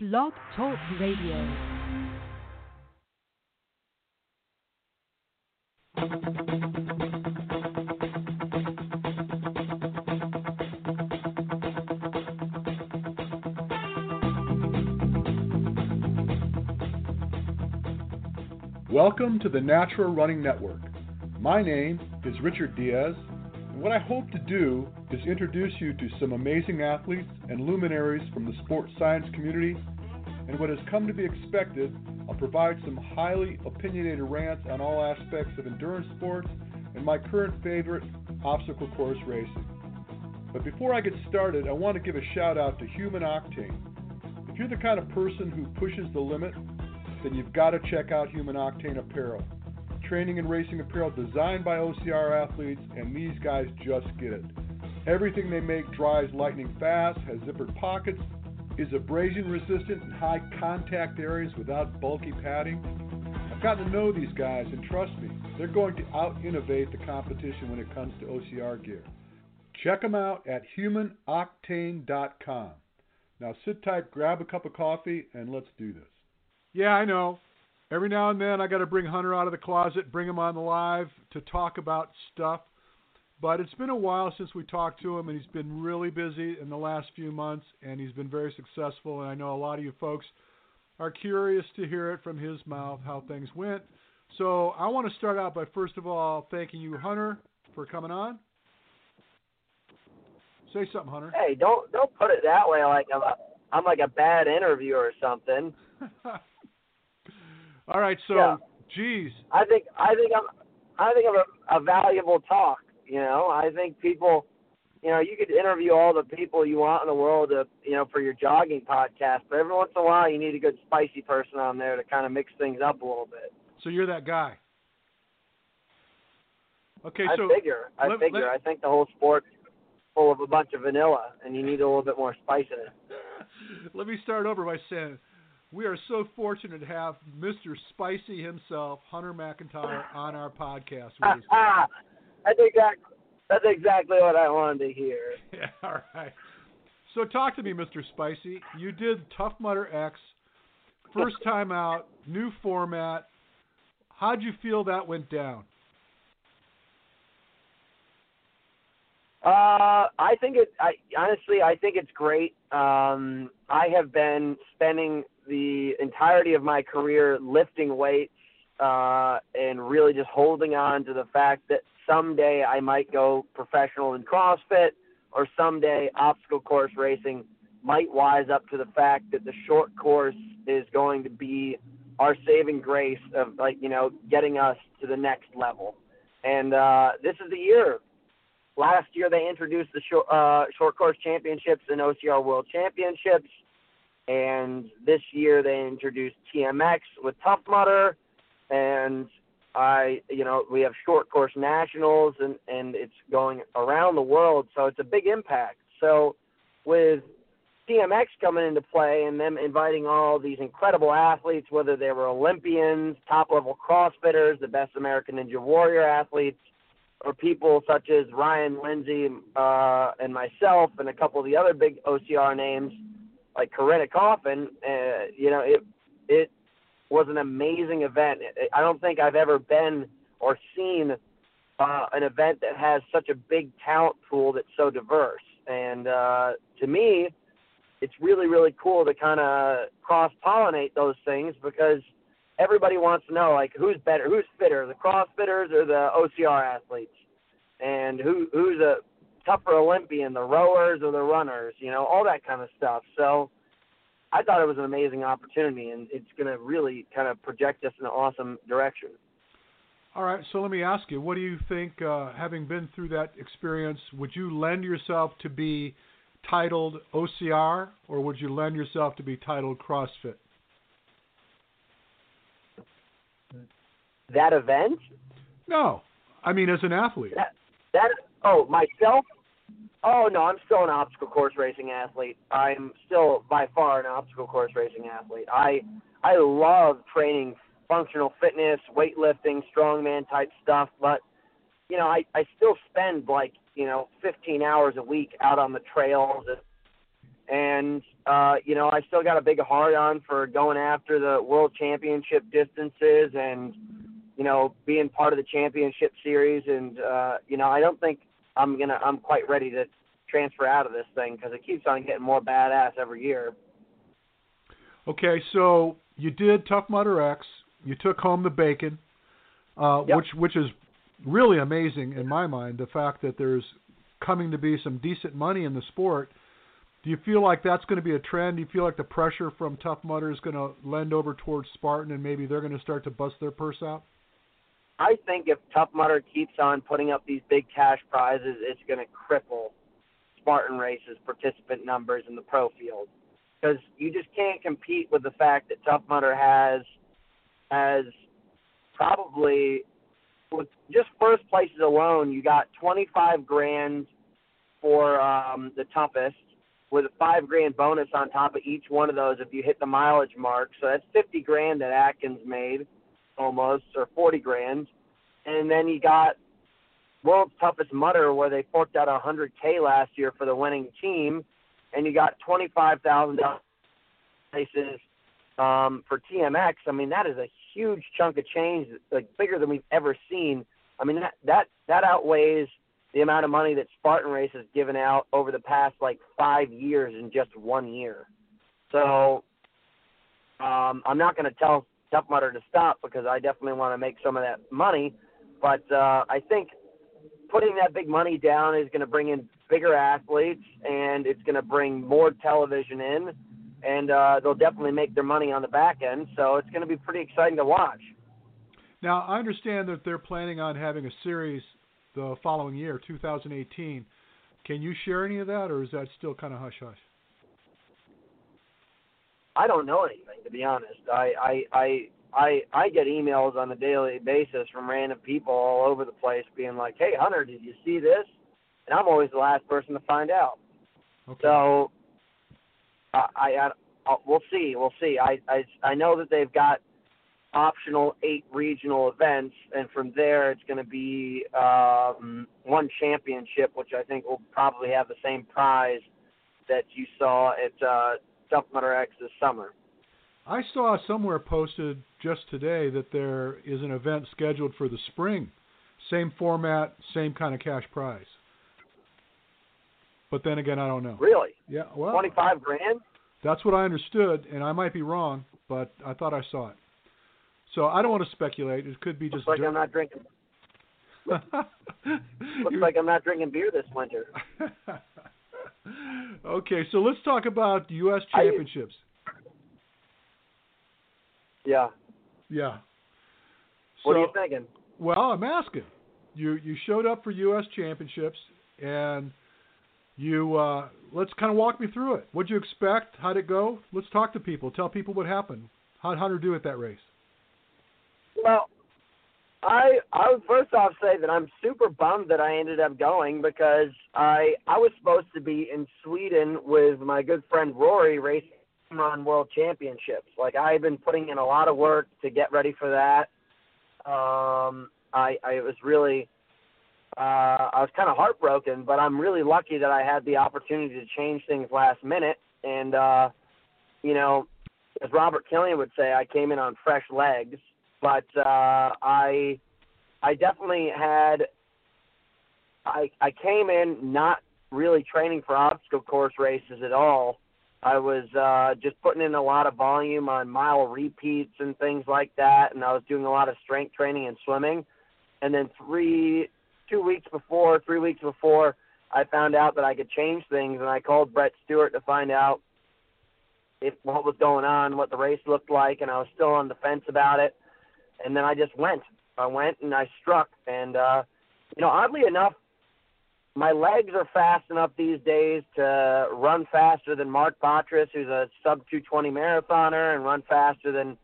Blog Talk Radio. Welcome to the Natural Running Network. My name is Richard Diaz, and what I hope to do is introduce you to some amazing athletes and luminaries from the sports science community. And what has come to be expected, I'll provide some highly opinionated rants on all aspects of endurance sports and my current favorite, obstacle course racing. But before I get started, I want to give a shout out to Human Octane. If you're the kind of person who pushes the limit, then you've got to check out Human Octane Apparel. Training and racing apparel designed by OCR athletes, and these guys just get it. Everything they make dries lightning fast, has zippered pockets, is abrasion resistant in high contact areas without bulky padding. I've gotten to know these guys, and trust me, they're going to out innovate the competition when it comes to OCR gear. Check them out at humanoctane.com. Now sit tight, grab a cup of coffee, and let's do this. Yeah, I know. Every now and then I got to bring Hunter out of the closet, bring him on the live to talk about stuff. But it's been a while since we talked to him, and he's been really busy in the last few months, and he's been very successful. And I know a lot of you folks are curious to hear it from his mouth how things went. So I want to start out by first of all thanking you, Hunter, for coming on. Say something, Hunter. Hey, don't don't put it that way like I'm a I'm like a bad interviewer or something. All right, so Yeah. geez, I think I think I'm I think I'm a, a valuable talk. You know, I think people, you know, you could interview all the people you want in the world to, you know, for your jogging podcast, but every once in a while you need a good spicy person on there to kind of mix things up a little bit. so you're that guy. Okay, so I so figure, I let- figure, let- I think the whole sport's full of a bunch of vanilla, and you need a little bit more spice in it. let me start over by saying we are so fortunate to have Mr. Spicy himself, Hunter McIntyre, on our podcast. that's exactly that's exactly what I wanted to hear. yeah, all right. So talk to me, Mr. Spicy. You did Tough Mudder X, first time out, new format. How'd you feel that went down? Uh, I think it. I honestly, I think it's great. Um, I have been spending the entirety of my career lifting weights uh, and really just holding on to the fact that someday I might go professional in CrossFit, or someday obstacle course racing might wise up to the fact that the short course is going to be our saving grace of like you know getting us to the next level. And uh, this is the year. Last year they introduced the short, uh, short course championships and OCR World Championships, and this year they introduced TMX with Tough Mudder, and I, you know, we have short course nationals, and and it's going around the world, so it's a big impact. So with TMX coming into play and them inviting all these incredible athletes, whether they were Olympians, top level CrossFitters, the best American Ninja Warrior athletes or people such as Ryan Lindsay uh, and myself and a couple of the other big OCR names like Corinna Coffin, uh, you know, it it was an amazing event. I don't think I've ever been or seen uh, an event that has such a big talent pool that's so diverse. And uh, to me, it's really really cool to kind of cross pollinate those things because everybody wants to know like who's better, who's fitter, the CrossFitters or the OCR athletes, and who who's a tougher Olympian, the rowers or the runners, you know, all that kind of stuff. So I thought it was an amazing opportunity, and it's going to really kind of project us in an awesome direction. All right, so let me ask you, what do you think, uh, having been through that experience, would you lend yourself to be titled OCR, or would you lend yourself to be titled CrossFit? That event, No, I mean as an athlete. that that oh myself, oh no, I'm still an obstacle course racing athlete. I'm still by far an obstacle course racing athlete. I I love training functional fitness, weightlifting, strongman type stuff, but you know, I, I still spend like, you know, 15 hours a week out on the trails and, uh, you know I still got a big heart on for going after the world championship distances and you know being part of the championship series. And uh, you know I don't think I'm gonna I'm quite ready to transfer out of this thing because it keeps on getting more badass every year. Okay, so you did Tough Mudder X. You took home the bacon, uh, Yep. which which is really amazing in my mind. The fact that there's coming to be some decent money in the sport. Do you feel like that's going to be a trend? Do you feel like the pressure from Tough Mudder is going to lend over towards Spartan, and maybe they're going to start to bust their purse out? I think if Tough Mudder keeps on putting up these big cash prizes, it's going to cripple Spartan Race's participant numbers in the pro field because you just can't compete with the fact that Tough Mudder has has probably with just first places alone, you got 25 grand for um, the toughest with a five grand bonus on top of each one of those if you hit the mileage mark. So that's 50 grand that Atkins made almost, or 40 grand. And then you got World's Toughest Mudder, where they forked out 100K last year for the winning team, and you got $25,000 places um, for TMX. I mean, that is a huge chunk of change, like bigger than we've ever seen. I mean, that that that outweighs the amount of money that Spartan Race has given out over the past like five years in just one year. So um, I'm not going to tell Tough Mudder to stop because I definitely want to make some of that money. But uh, I think putting that big money down is going to bring in bigger athletes and it's going to bring more television in, and uh, they'll definitely make their money on the back end. So it's going to be pretty exciting to watch. Now, I understand that they're planning on having a series the following year, 2018. Can you share any of that, or is that still kind of hush hush? I don't know anything to be honest. I I I I I get emails on a daily basis from random people all over the place being like, "Hey Hunter, did you see this?" And I'm always the last person to find out. Okay. So I I, I I'll- we'll see. We'll see. I I I know that they've got optional eight regional events, and from there it's going to be um, one championship, which I think will probably have the same prize that you saw at uh, Mudder X this summer. I saw somewhere posted just today that there is an event scheduled for the spring. Same format, same kind of cash prize. But then again, I don't know. Really, Yeah, well, twenty-five grand? that's what I understood, and I might be wrong, but I thought I saw it. So I don't want to speculate. It could be Looks just. like dirt. I'm not drinking. Looks like I'm not drinking beer this winter. okay, so let's talk about U.S. I- championships. Yeah. Yeah. What are you thinking? Well, I'm asking. You you showed up for U.S. championships, and you uh, let's kind of walk me through it. What'd you expect? How'd it go? Let's talk to people. Tell people what happened. How'd Hunter do at that race? Well, I I would first off say that I'm super bummed that I ended up going because I I was supposed to be in Sweden with my good friend Rory racing on World Championships. Like I've been putting in a lot of work to get ready for that. Um, I I was really uh, I was kind of heartbroken, but I'm really lucky that I had the opportunity to change things last minute. And uh, you know, as Robert Killian would say, I came in on fresh legs but uh, I I definitely had I I came in not really training for obstacle course races at all. I was uh, just putting in a lot of volume on mile repeats and things like that, and I was doing a lot of strength training and swimming. And then three, two weeks before, three weeks before, I found out that I could change things, and I called Brett Stewart to find out if what was going on, what the race looked like, and I was still on the fence about it and then I just went. I went and I struck, and uh, you know, oddly enough, my legs are fast enough these days to run faster than Mark Batres, who's a sub 220 marathoner, and run faster than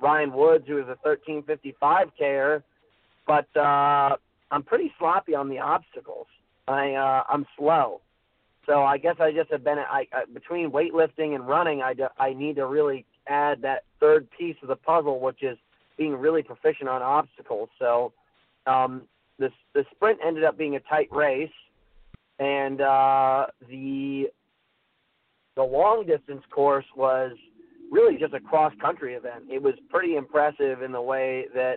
Ryan Woods, who is a 1355 Ker. But uh, I'm pretty sloppy on the obstacles. I uh, I'm slow. So I guess I just have been I, I between weightlifting and running. I, do, I need to really add that third piece of the puzzle, which is being really proficient on obstacles. So um, the the sprint ended up being a tight race, and uh, the the long distance course was really just a cross country event. It was pretty impressive in the way that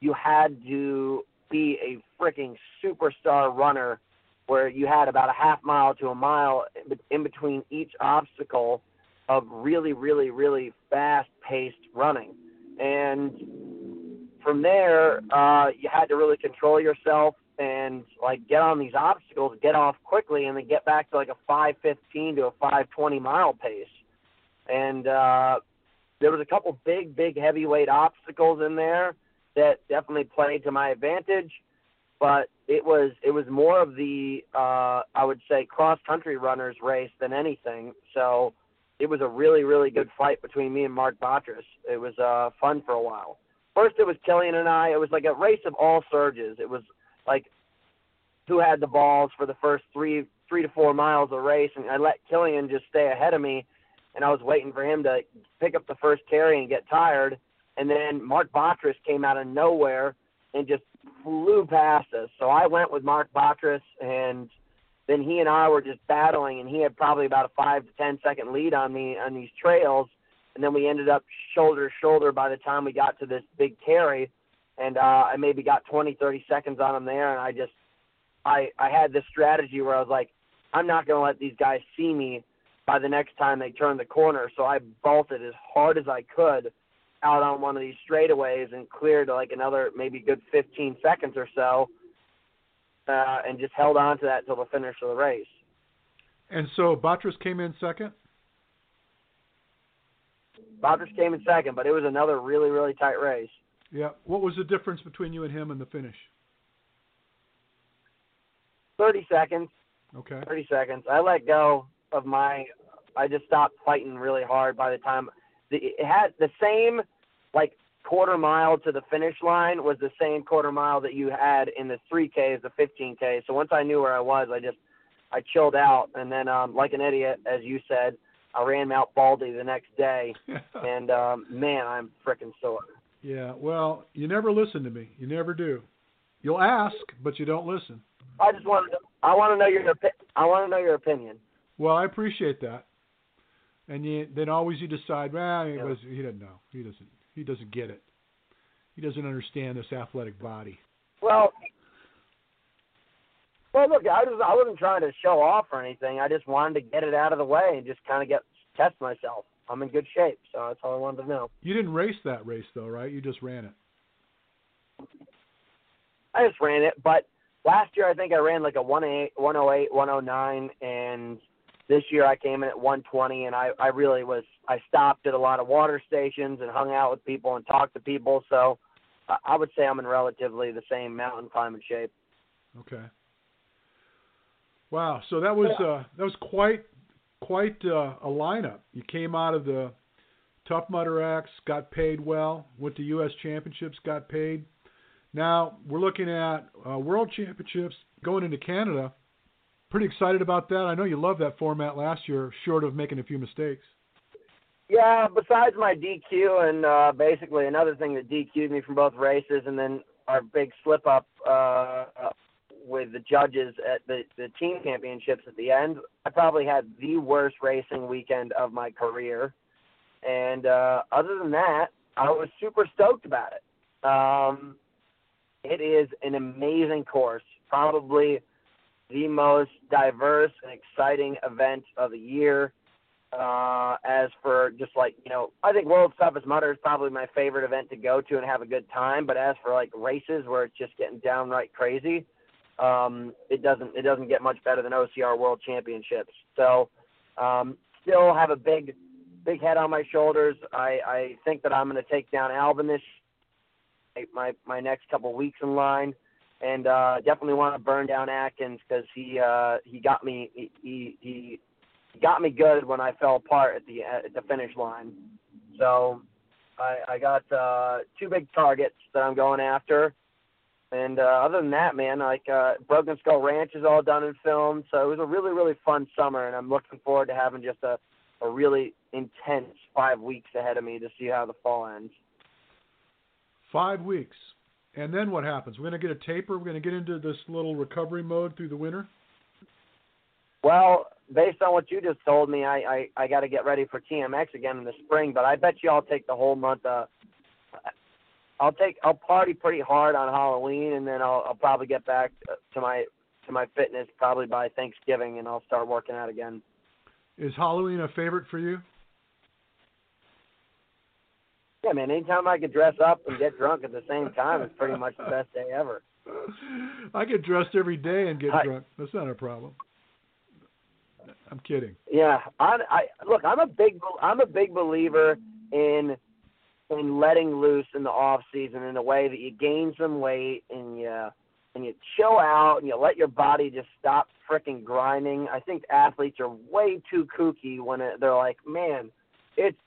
you had to be a freaking superstar runner where you had about a half mile to a mile in between each obstacle of really, really, really fast paced running. And from there, uh, you had to really control yourself and like get on these obstacles, get off quickly, and then get back to like a 5:15 to a 5:20 mile pace. And uh, there was a couple big, big heavyweight obstacles in there that definitely played to my advantage. But it was it was more of the uh, I would say cross country runners race than anything. So it was a really really good fight between me and Mark Batres. It was uh, fun for a while. First it was Killian and I. It was like a race of all surges. It was like who had the balls for the first three three to four miles of race, and I let Killian just stay ahead of me, and I was waiting for him to pick up the first carry and get tired, and then Mark Batres came out of nowhere and just flew past us. So I went with Mark Batres, and then he and I were just battling, and he had probably about a five to ten second lead on me on these trails, and then we ended up shoulder to shoulder by the time we got to this big carry and uh, I maybe got 20, 30 seconds on them there, and I just I I had this strategy where I was like, I'm not going to let these guys see me by the next time they turn the corner, so I bolted as hard as I could out on one of these straightaways and cleared like another maybe good 15 seconds or so, uh, and just held on to that till the finish of the race. And so Batres came in second. Batres came in second, but it was another really really tight race. Yeah. What was the difference between you and him in the finish? Thirty seconds. Okay. Thirty seconds. I let go of my. I just stopped fighting really hard by the time the, it had the same like quarter mile to the finish line was the same quarter mile that you had in the 3K as the 15K. So once I knew where I was, I just I chilled out, and then um, like an idiot, as you said, I ran Mount Baldy the next day, and um, man, I'm freaking sore. Yeah, well, you never listen to me. You never do. You'll ask, but you don't listen. I just want to. I want to know your. I want to know your opinion. Well, I appreciate that. And you, then always you decide, well, he, was, he doesn't know. He doesn't. He doesn't get it. He doesn't understand this athletic body. Well, well, look, I was I wasn't trying to show off or anything. I just wanted to get it out of the way and just kind of get test myself. I'm in good shape. So that's all I wanted to know. You didn't race that race though, right? You just ran it. I just ran it, but last year I think I ran like a 108, 108, 109, and this year I came in at 120, and I I really was I stopped at a lot of water stations and hung out with people and talked to people. So I would say I'm in relatively the same mountain climbing shape. Okay. Wow. So that was uh, that was quite quite uh, a lineup. You came out of the Tough Mudder X, got paid well, went to U.S. Championships, got paid. Now we're looking at uh, World Championships going into Canada. Pretty excited about that. I know you loved that format last year, short of making a few mistakes. Yeah, besides my DQ and uh, basically another thing that DQ'd me from both races, and then our big slip up uh, with the judges at the, the team championships at the end. I probably had the worst racing weekend of my career. And uh, other than that, I was super stoked about it. Um, it is an amazing course, probably the most diverse and exciting event of the year. Uh, as for just like you know, I think World's Toughest Mudder is probably my favorite event to go to and have a good time. But as for like races where it's just getting downright crazy, um, it doesn't it doesn't get much better than OCR World Championships. So um, still have a big big head on my shoulders. I, I think that I'm going to take down Albon this my my next couple weeks in line, and uh, definitely want to burn down Atkins because he uh, he got me he, he got me good when I fell apart at the at the finish line. So I, I got uh, two big targets that I'm going after. And uh, other than that, man, like uh, Broken Skull Ranch is all done and filmed, so it was a really, really fun summer, and I'm looking forward to having just a, a really intense five weeks ahead of me to see how the fall ends. Five weeks, and then what happens? We're going to get a taper. We're going to get into this little recovery mode through the winter. Well, based on what you just told me, I I, I got to get ready for TMX again in the spring. But I bet you I'll take the whole month. Uh, I'll take I'll party pretty hard on Halloween, and then I'll I'll probably get back to my to my fitness probably by Thanksgiving, and I'll start working out again. Is Halloween a favorite for you? Yeah, man. Anytime I could dress up and get drunk at the same time, it's pretty much the best day ever. I get dressed every day and get I, drunk. That's not a problem. I'm kidding. Yeah, I, I look. I'm a big. I'm a big believer in in letting loose in the off season in a way that you gain some weight and you and you chill out and you let your body just stop freaking grinding. I think athletes are way too kooky when it, they're like, man, it's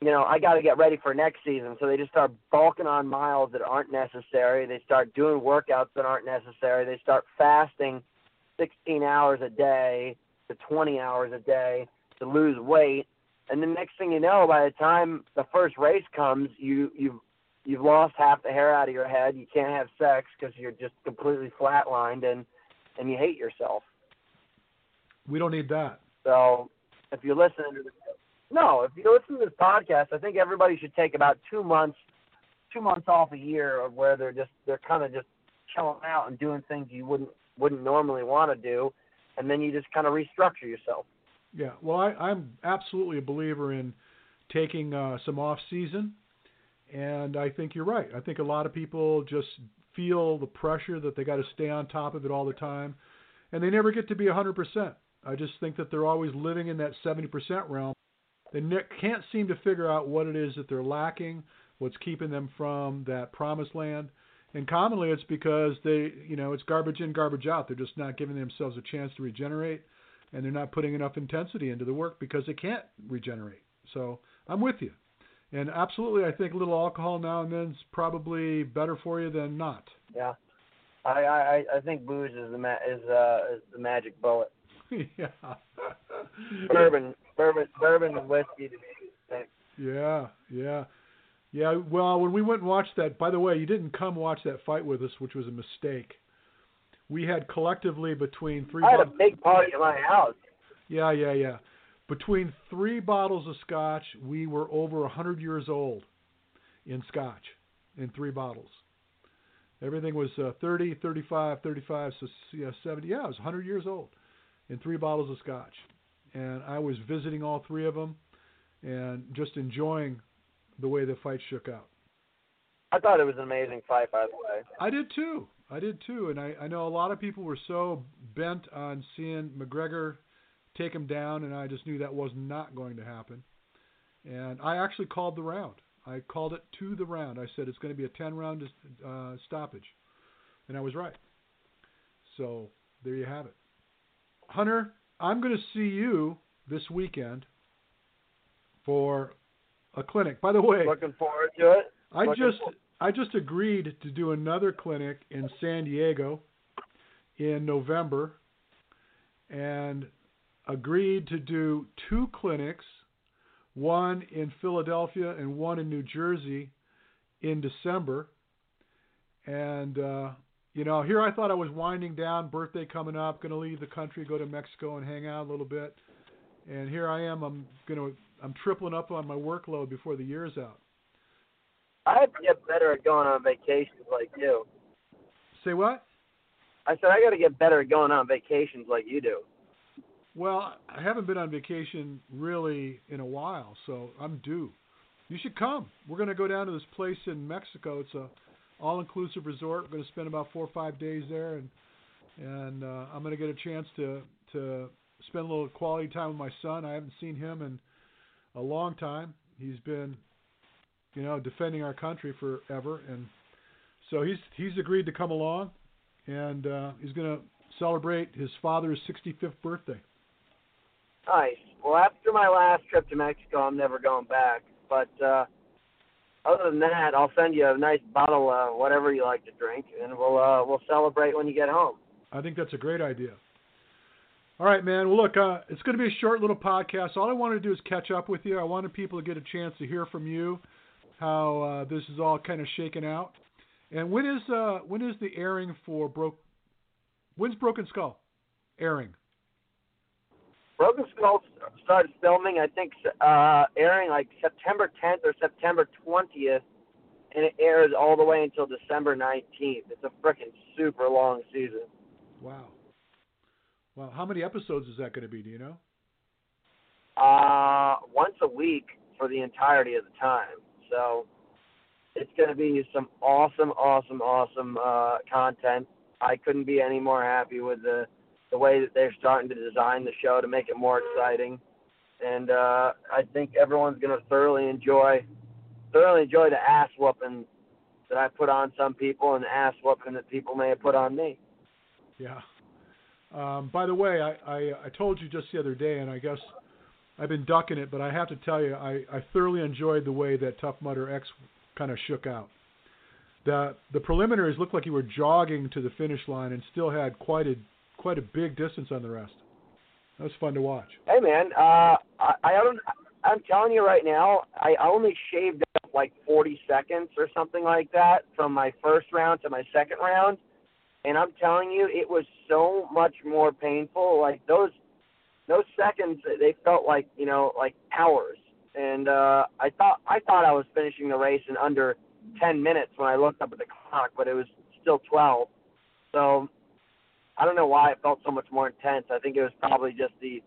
you know, I got to get ready for next season. So they just start bulking on miles that aren't necessary. They start doing workouts that aren't necessary. They start fasting 16 hours a day to 20 hours a day to lose weight. And the next thing you know, by the time the first race comes, you you've you've lost half the hair out of your head. You can't have sex because you're just completely flatlined and and you hate yourself. We don't need that. So if you're listening to this no, if you listen to this podcast, I think everybody should take about two months, two months off a year of where they're just they're kind of just chilling out and doing things you wouldn't wouldn't normally want to do, and then you just kind of restructure yourself. Yeah, well, I, I'm absolutely a believer in taking uh, some off season, and I think you're right. I think a lot of people just feel the pressure that they got to stay on top of it all the time, and they never get to be 100%. I just think that they're always living in that 70% realm they can't seem to figure out what it is that they're lacking, what's keeping them from that promised land. And commonly it's because they, you know, it's garbage in, garbage out. They're just not giving themselves a chance to regenerate, and they're not putting enough intensity into the work because they can't regenerate. So I'm with you. And absolutely, I think a little alcohol now and then is probably better for you than not. Yeah, I I, I think booze is the ma- is uh is the magic bullet. yeah. Bourbon, bourbon, bourbon and whiskey to. Yeah, yeah, yeah. Well, when we went and watched that, by the way, you didn't come watch that fight with us, which was a mistake. We had collectively between three. I had a big party at my house. Yeah, yeah, yeah. Between three bottles of scotch, we were over a hundred years old in scotch in three bottles. Everything was uh, 30, 35, 35, so yeah, 70. Yeah, it was 100 years old in three bottles of scotch and I was visiting all three of them and just enjoying the way the fight shook out. I thought it was an amazing fight, by the way. I did too. I did too, and I, I know a lot of people were so bent on seeing McGregor take him down, and I just knew that was not going to happen. And I actually called the round. I called it to the round. I said it's going to be a 10 round uh, stoppage, and I was right. So there you have it. Hunter, I'm going to see you this weekend for a clinic. By the way, looking forward to it. I just I just agreed to do another clinic in San Diego in November and agreed to do two clinics, one in Philadelphia and one in New Jersey in December. And uh, you know, here I thought I was winding down, birthday coming up, going to leave the country, go to Mexico and hang out a little bit. And here I am, I'm going to I'm tripling up on my workload before the year's out. I have to get better at going on vacations like you. Say what? I said I got to get better at going on vacations like you do. Well, I haven't been on vacation really in a while, so I'm due. You should come. We're going to go down to this place in Mexico. It's a all-inclusive resort. We're going to spend about four or five days there, and and uh, I'm going to get a chance to to spend a little quality time with my son. I haven't seen him in a long time. He's been, you know, defending our country forever, and so he's he's agreed to come along, and uh, he's going to celebrate his father's 65th birthday. Nice. Well, after my last trip to Mexico, I'm never going back. But uh, other than that, I'll send you a nice bottle of whatever you like to drink, and we'll uh, we'll celebrate when you get home. I think that's a great idea. All right, man. Well, look, uh, it's going to be a short little podcast. All I wanted to do is catch up with you. I wanted people to get a chance to hear from you how uh, this is all kind of shaken out. And when is uh, when is the airing for broke? When's Broken Skull airing? Broken Skull started filming, I think, uh, airing like September 10th or September 20th, and it airs all the way until December 19th. It's a freaking super long season. Wow. Well, how many episodes is that going to be? Do you know? Uh, once a week for the entirety of the time. So it's going to be some awesome, awesome, awesome uh, content. I couldn't be any more happy with the the way that they're starting to design the show to make it more exciting. And uh, I think everyone's going to thoroughly enjoy thoroughly enjoy the ass whooping that I put on some people and the ass whooping that people may have put on me. Yeah. Um, by the way, I, I I told you just the other day, and I guess I've been ducking it, but I have to tell you, I, I thoroughly enjoyed the way that Tough Mudder X kind of shook out. The the preliminaries looked like you were jogging to the finish line and still had quite a quite a big distance on the rest. That was fun to watch. Hey man, uh, I, I don't. I'm telling you right now, I only shaved up like 40 seconds or something like that from my first round to my second round, and I'm telling you, it was so much more painful. Like those those seconds, they felt like you know like hours. And uh, I thought I thought I was finishing the race in under 10 minutes when I looked up at the clock, but it was still 12. So I don't know why it felt so much more intense. I think it was probably just the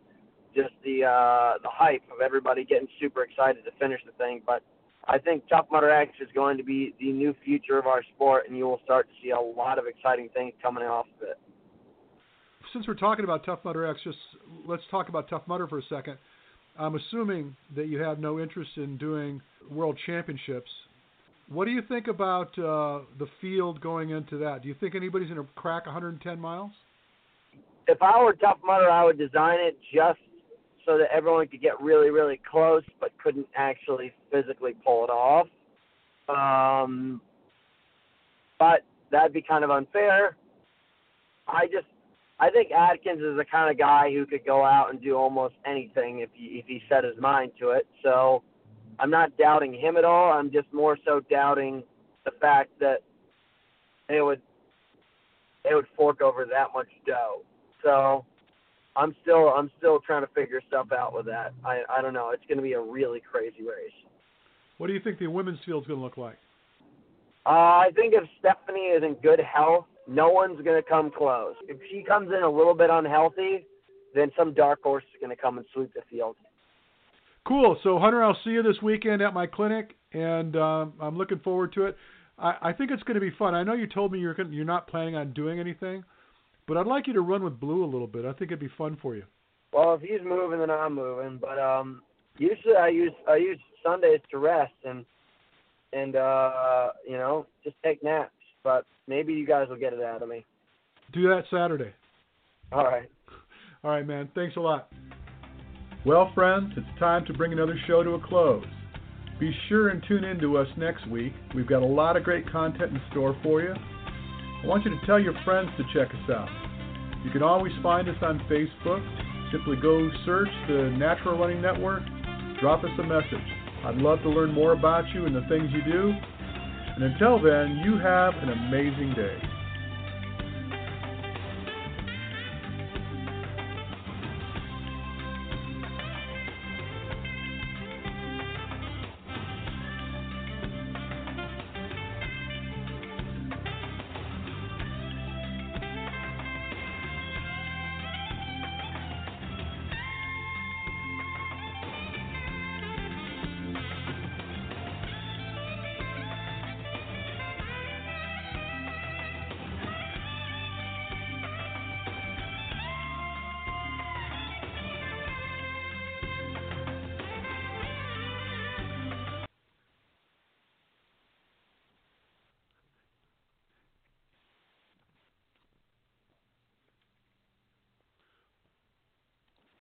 just the uh, the hype of everybody getting super excited to finish the thing. But I think Tough Mudder X is going to be the new future of our sport, and you will start to see a lot of exciting things coming off of it. Since we're talking about Tough Mudder X, just let's talk about Tough Mudder for a second. I'm assuming that you have no interest in doing world championships. What do you think about uh, the field going into that? Do you think anybody's going to crack 110 miles? If I were Tough Mudder, I would design it just so that everyone could get really, really close, but couldn't actually physically pull it off. Um, but that'd be kind of unfair. I just, I think Atkins is the kind of guy who could go out and do almost anything if he if he set his mind to it. So I'm not doubting him at all. I'm just more so doubting the fact that they would they would fork over that much dough. So I'm still I'm still trying to figure stuff out with that. I I don't know. It's going to be a really crazy race. What do you think the women's field's going to look like? Uh, I think if Stephanie is in good health, no one's going to come close. If she comes in a little bit unhealthy, then some dark horse is going to come and sweep the field. Cool. So Hunter, I'll see you this weekend at my clinic, and um, I'm looking forward to it. I, I think it's going to be fun. I know you told me you're gonna, you're not planning on doing anything, but I'd like you to run with Blue a little bit. I think it'd be fun for you. Well, if he's moving, then I'm moving. But um, usually I use I use Sundays to rest and and uh, you know just take naps. But maybe you guys will get it out of me. Do that Saturday. All right. All right, man. Thanks a lot. Well, friends, it's time to bring another show to a close. Be sure and tune in to us next week. We've got a lot of great content in store for you. I want you to tell your friends to check us out. You can always find us on Facebook. Simply go search the Natural Running Network, drop us a message. I'd love to learn more about you and the things you do. And until then, you have an amazing day.